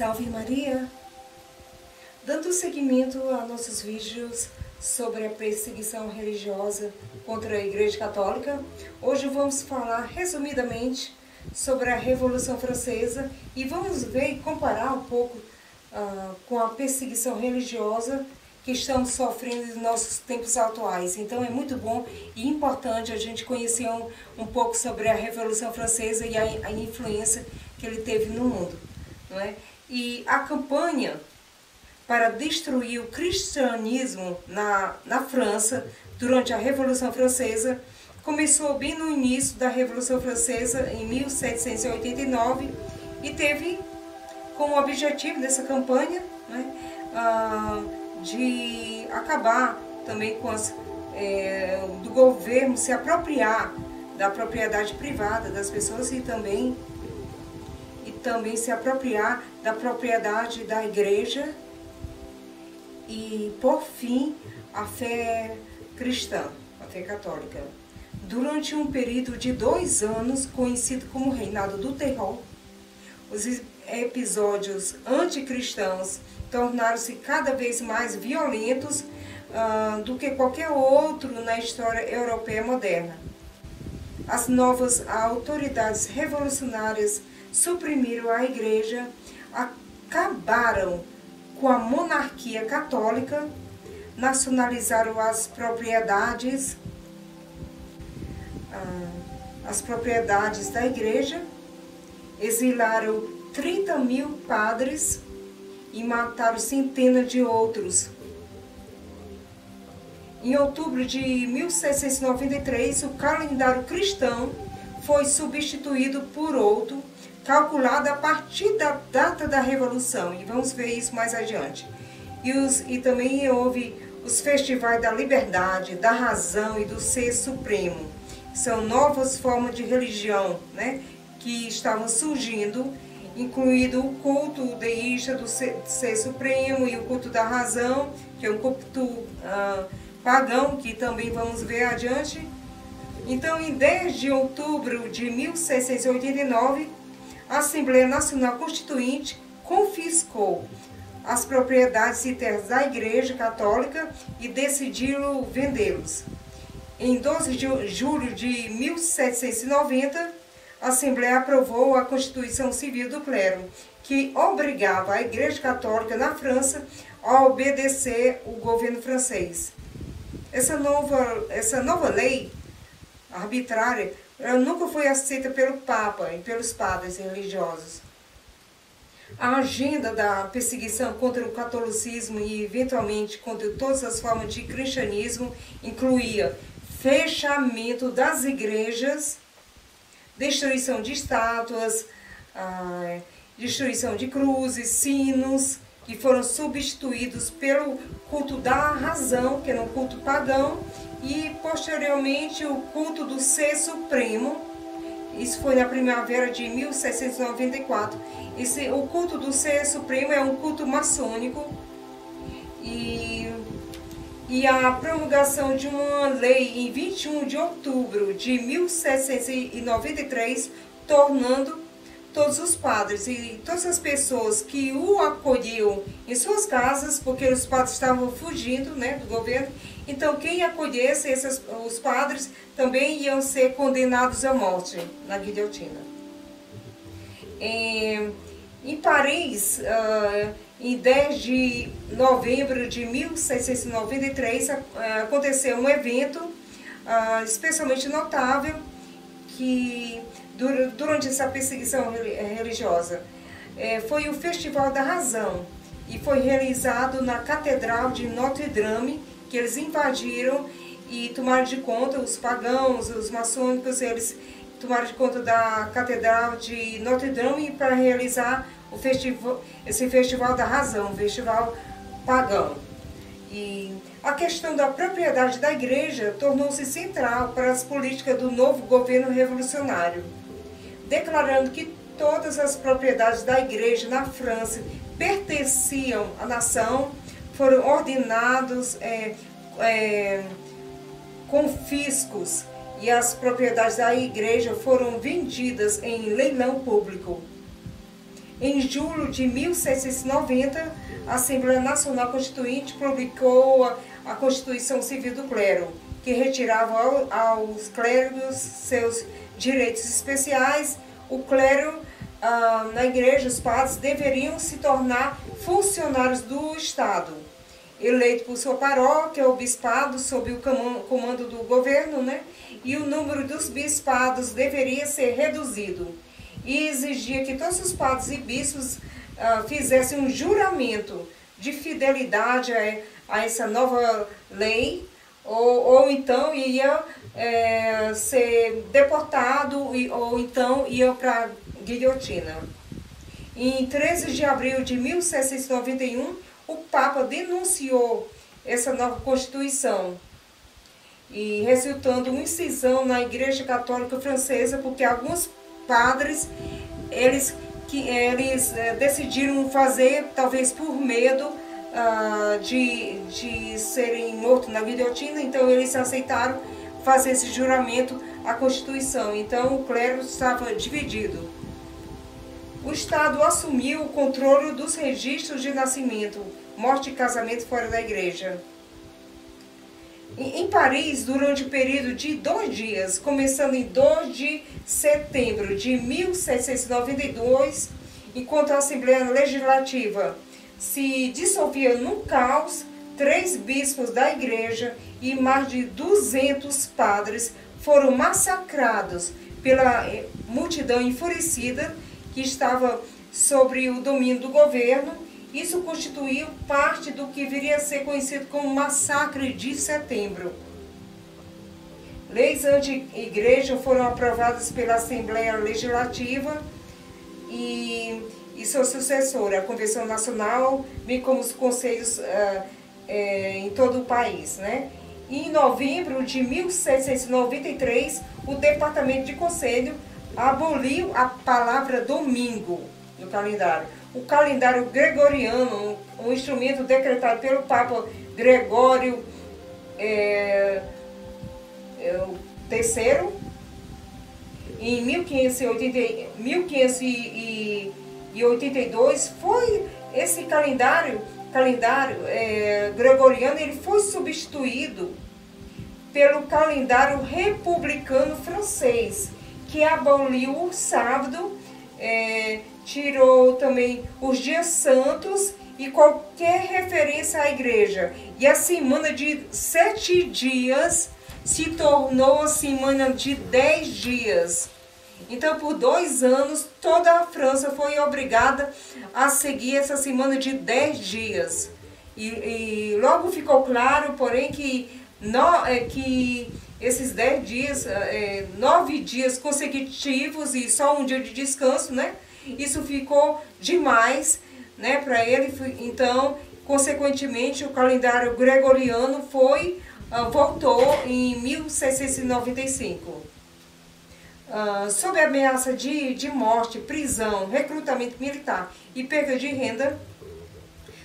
Salve Maria! Dando seguimento a nossos vídeos sobre a perseguição religiosa contra a Igreja Católica, hoje vamos falar resumidamente sobre a Revolução Francesa e vamos ver e comparar um pouco uh, com a perseguição religiosa que estamos sofrendo nos nossos tempos atuais. Então é muito bom e importante a gente conhecer um, um pouco sobre a Revolução Francesa e a, a influência que ele teve no mundo. Não é? E a campanha para destruir o cristianismo na, na França durante a Revolução Francesa começou bem no início da Revolução Francesa, em 1789, e teve como objetivo dessa campanha né, uh, de acabar também com as, é, do governo se apropriar da propriedade privada das pessoas e também e também se apropriar da propriedade da igreja e, por fim, a fé cristã, a fé católica. Durante um período de dois anos, conhecido como Reinado do Terror, os episódios anticristãos tornaram-se cada vez mais violentos uh, do que qualquer outro na história europeia moderna. As novas autoridades revolucionárias suprimiram a igreja, acabaram com a monarquia católica, nacionalizaram as propriedades, ah, as propriedades da igreja, exilaram 30 mil padres e mataram centenas de outros. Em outubro de 1793, o calendário cristão foi substituído por outro calculada a partir da data da Revolução, e vamos ver isso mais adiante. E, os, e também houve os festivais da liberdade, da razão e do ser supremo. São novas formas de religião né, que estavam surgindo, incluído o culto deísta do ser, ser, supremo e o culto da razão, que é um culto uh, pagão, que também vamos ver adiante. Então, em 10 de outubro de 1689, a Assembleia Nacional Constituinte confiscou as propriedades e terras da Igreja Católica e decidiu vendê-los. Em 12 de julho de 1790, a Assembleia aprovou a Constituição Civil do Clero, que obrigava a Igreja Católica na França a obedecer o governo francês. Essa nova, essa nova lei arbitrária ela nunca foi aceita pelo Papa e pelos padres religiosos. A agenda da perseguição contra o catolicismo e, eventualmente, contra todas as formas de cristianismo incluía fechamento das igrejas, destruição de estátuas, ah, destruição de cruzes, sinos, que foram substituídos pelo culto da razão, que era um culto pagão, e posteriormente o culto do Ser Supremo. Isso foi na primavera de 1794. Esse, o culto do Ser Supremo é um culto maçônico e, e a promulgação de uma lei em 21 de outubro de 1793, tornando todos os padres e todas as pessoas que o acolhiam em suas casas, porque os padres estavam fugindo né, do governo, então quem acolhesse esses, os padres também iam ser condenados à morte na guilhotina. Em, em Paris, uh, em 10 de novembro de 1693, uh, aconteceu um evento uh, especialmente notável que durante essa perseguição religiosa. É, foi o Festival da Razão e foi realizado na Catedral de Notre Dame, que eles invadiram e tomaram de conta os pagãos, os maçônicos, eles tomaram de conta da Catedral de Notre Dame para realizar o festival, esse Festival da Razão, festival pagão. E a questão da propriedade da igreja tornou-se central para as políticas do novo governo revolucionário declarando que todas as propriedades da igreja na França pertenciam à nação, foram ordenados é, é, confiscos e as propriedades da igreja foram vendidas em leilão público. Em julho de 1690, a Assembleia Nacional Constituinte publicou a, Constituição Civil do Clero, que retirava ao, aos clérigos seus direitos especiais. O clero ah, na igreja, os padres deveriam se tornar funcionários do Estado, eleito por sua paróquia ou bispado sob o comando do governo, né? E o número dos bispados deveria ser reduzido e exigia que todos os padres e bispos uh, fizessem um juramento de fidelidade a, a essa nova lei, ou, ou então ia é, ser deportado, ou então ia para guilhotina. Em 13 de abril de 1791, o Papa denunciou essa nova Constituição e resultando uma incisão na Igreja Católica Francesa, porque alguns padres, eles, que, eles é, decidiram fazer, talvez por medo uh, de, de serem mortos na guilhotina, então eles aceitaram fazer esse juramento à Constituição. Então o clero estava dividido. O Estado assumiu o controle dos registros de nascimento, morte e casamento fora da igreja. Em Paris, durante o período de dois dias, começando em 2 de setembro de 1792, enquanto a Assembleia Legislativa se dissolvia num caos, três bispos da igreja e mais de 200 padres foram massacrados pela eh, multidão enfurecida que estava sobre o domínio do governo isso constituiu parte do que viria a ser conhecido como Massacre de Setembro. Leis anti-igreja foram aprovadas pela Assembleia Legislativa e, e sua sucessora, a Convenção Nacional, bem como os conselhos uh, é, em todo o país. Né? E em novembro de 1793, o Departamento de Conselho aboliu a palavra domingo no calendário o calendário gregoriano, um instrumento decretado pelo Papa Gregório é, é, terceiro, em 1580, 1582, foi esse calendário, calendário é, gregoriano, ele foi substituído pelo calendário republicano francês, que aboliu o sábado é, tirou também os dias santos e qualquer referência à igreja. E a semana de sete dias se tornou a semana de dez dias. Então, por dois anos, toda a França foi obrigada a seguir essa semana de dez dias. E, e logo ficou claro, porém, que, no, é, que esses dez dias, é, nove dias consecutivos e só um dia de descanso, né? Isso ficou demais, né, para ele. Então, consequentemente, o calendário gregoriano foi uh, voltou em 1695. Ah, sob ameaça de, de morte, prisão, recrutamento militar e perda de renda,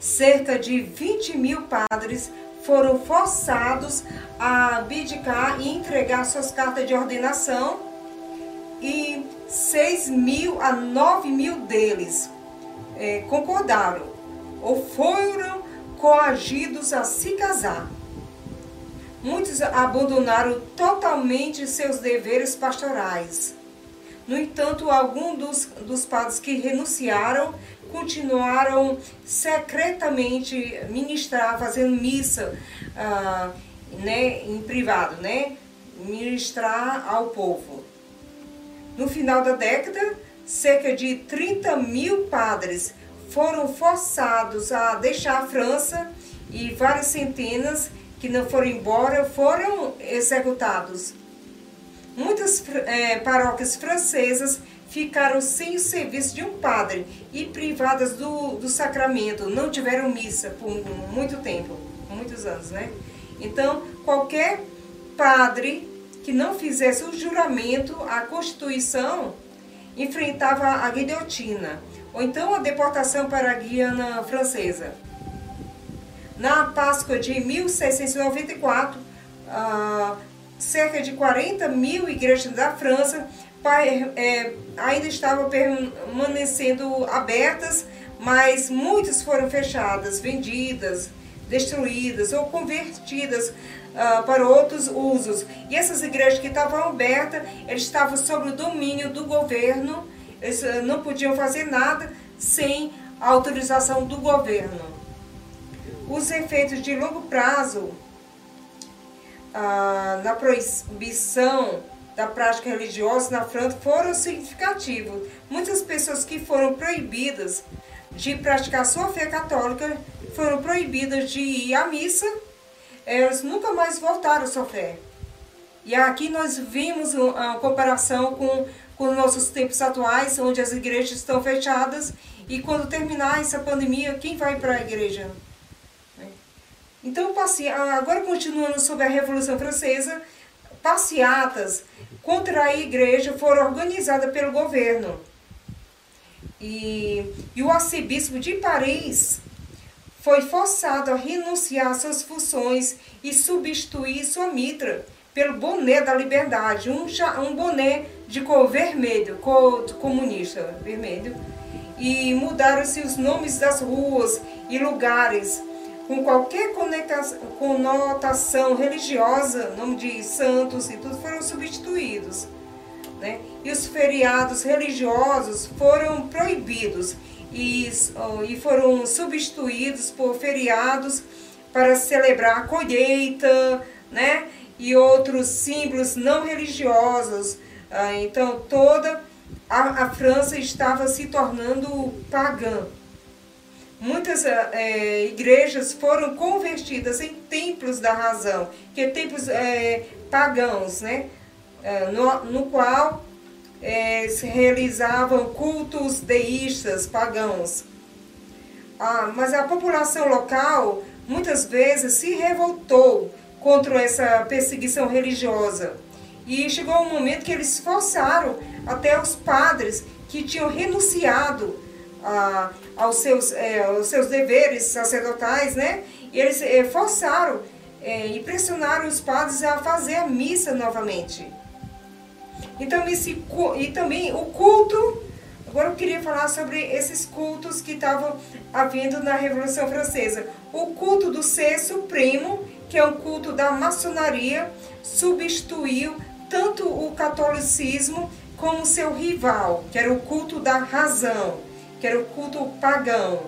cerca de 20 mil padres foram forçados a abdicar e entregar suas cartas de ordenação e 6 mil a 9 mil deles é, concordaram ou foram coagidos a se casar. Muitos abandonaram totalmente seus deveres pastorais. No entanto, alguns dos, dos padres que renunciaram continuaram secretamente ministrar, fazendo missa ah, né, em privado, né, ministrar ao povo. No final da década, cerca de 30 mil padres foram forçados a deixar a França e várias centenas que não foram embora foram executados. Muitas é, paróquias francesas ficaram sem o serviço de um padre e privadas do, do sacramento, não tiveram missa por muito tempo, muitos anos, né? Então, qualquer padre que não fizesse o juramento à Constituição enfrentava a guilhotina, ou então a deportação para a Guiana Francesa. Na Páscoa de 1694, uh, cerca de 40 mil igrejas da França é, ainda estavam permanecendo abertas, mas muitas foram fechadas, vendidas, destruídas ou convertidas uh, para outros usos. E essas igrejas que estavam abertas, eles estavam sob o domínio do governo, eles uh, não podiam fazer nada sem a autorização do governo. Os efeitos de longo prazo ah, na proibição da prática religiosa na França foram significativos. Muitas pessoas que foram proibidas de praticar sua fé católica foram proibidas de ir à missa, elas nunca mais voltaram à sua fé. E aqui nós vimos a comparação com, com nossos tempos atuais, onde as igrejas estão fechadas, e quando terminar essa pandemia, quem vai para a igreja? Então, agora continuando sobre a Revolução Francesa, passeatas contra a igreja foram organizadas pelo governo. E, e o arcebispo de Paris foi forçado a renunciar às suas funções e substituir sua mitra pelo boné da liberdade, um, um boné de cor vermelho, cor comunista vermelho. E mudaram-se os nomes das ruas e lugares com qualquer conotação religiosa, nome de santos e tudo, foram substituídos. Né? E os feriados religiosos foram proibidos e, e foram substituídos por feriados para celebrar a colheita, né? E outros símbolos não religiosos. Ah, então, toda a, a França estava se tornando pagã. Muitas é, igrejas foram convertidas em templos da razão, que é templos é, pagãos, né? No, no qual é, se realizavam cultos deístas pagãos. Ah, mas a população local muitas vezes se revoltou contra essa perseguição religiosa. E chegou um momento que eles forçaram até os padres que tinham renunciado a, aos, seus, é, aos seus deveres sacerdotais, né? E eles é, forçaram é, e pressionaram os padres a fazer a missa novamente. Então, esse, e também o culto. Agora eu queria falar sobre esses cultos que estavam havendo na Revolução Francesa. O culto do Ser Supremo, que é um culto da maçonaria, substituiu tanto o catolicismo como seu rival, que era o culto da razão que era o culto pagão.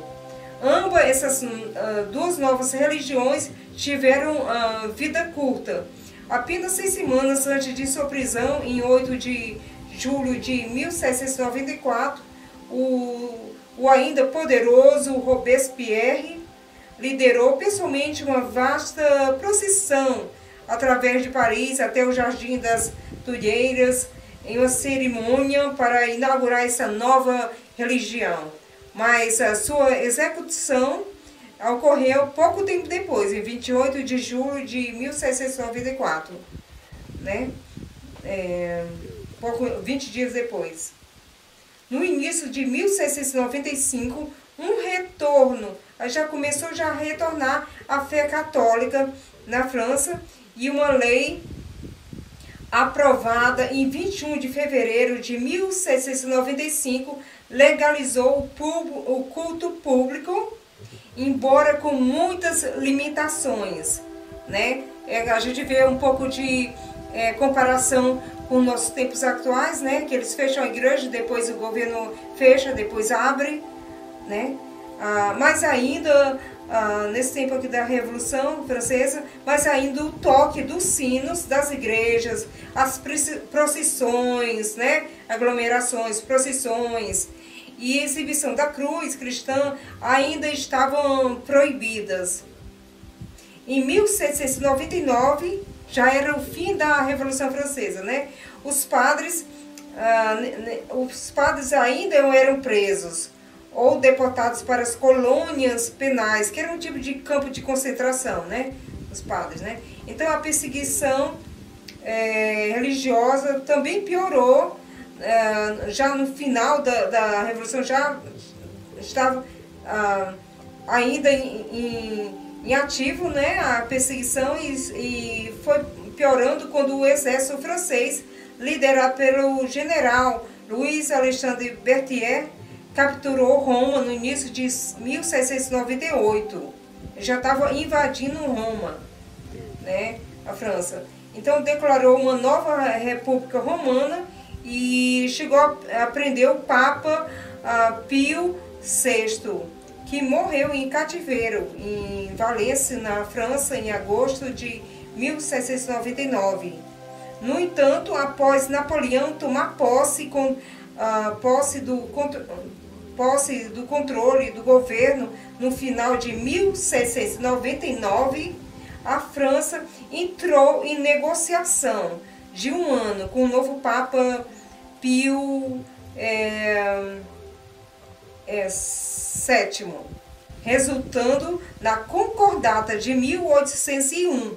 Ambas essas uh, duas novas religiões tiveram uh, vida curta. Apenas seis semanas antes de sua prisão, em 8 de julho de 1794, o, o ainda poderoso Robespierre liderou pessoalmente uma vasta procissão através de Paris até o Jardim das Tulheiras, em uma cerimônia para inaugurar essa nova religião, mas a sua execução ocorreu pouco tempo depois, em 28 de julho de 1794, né? É, pouco, 20 dias depois. No início de 1795, um retorno, já começou já a retornar a fé católica na França e uma lei aprovada em 21 de fevereiro de 1795 legalizou o culto público, embora com muitas limitações. Né? É, a gente vê um pouco de é, comparação com nossos tempos atuais, né? que eles fecham a igreja, depois o governo fecha, depois abre. Né? Ah, mas ainda, ah, nesse tempo aqui da Revolução Francesa, mas ainda o toque dos sinos das igrejas, as procissões, né? aglomerações, procissões, e exibição da cruz cristã ainda estavam proibidas. Em 1799, já era o fim da Revolução Francesa, né? Os padres, ah, os padres ainda eram presos ou deportados para as colônias penais, que era um tipo de campo de concentração, né? Os padres, né? Então a perseguição é, religiosa também piorou já no final da, da Revolução, já estava ah, ainda em, em, em, ativo né, a perseguição e, e foi piorando quando o exército francês liderado pelo general Luiz Alexandre Berthier, capturou Roma no início de 1698. Já estava invadindo Roma, né, a França. Então declarou uma nova república romana e chegou a prender o Papa uh, Pio VI, que morreu em cativeiro em Valência, na França, em agosto de 1799. No entanto, após Napoleão tomar posse, com, uh, posse, do, posse do controle do governo no final de 1699, a França entrou em negociação de um ano com o novo Papa Pio é, é, VII, resultando na Concordata de 1801.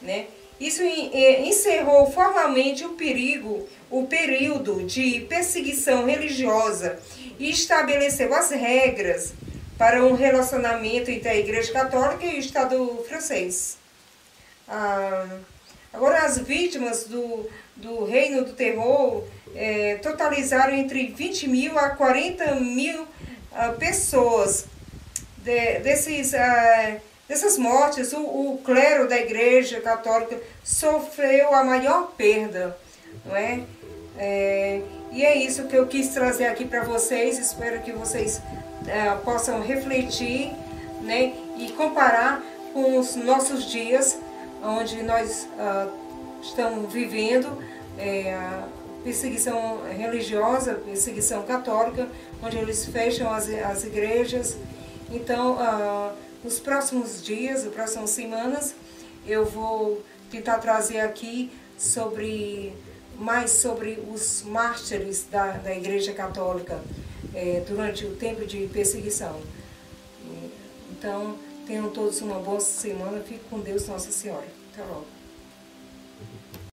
Né? Isso é, encerrou formalmente o perigo, o período de perseguição religiosa e estabeleceu as regras para um relacionamento entre a Igreja Católica e o Estado francês. Ah, agora, as vítimas do, do Reino do Terror é, totalizaram entre 20 mil a 40 mil ah, pessoas. De, desses, ah, dessas mortes, o, o clero da Igreja Católica sofreu a maior perda, não é? é e é isso que eu quis trazer aqui para vocês. Espero que vocês é, possam refletir né, e comparar com os nossos dias, onde nós uh, estamos vivendo é, perseguição religiosa, perseguição católica, onde eles fecham as, as igrejas. Então, uh, nos próximos dias, nas próximas semanas, eu vou tentar trazer aqui sobre mais sobre os mártires da, da Igreja Católica é, durante o tempo de perseguição. Então, tenham todos uma boa semana. Fique com Deus, Nossa Senhora. Até logo.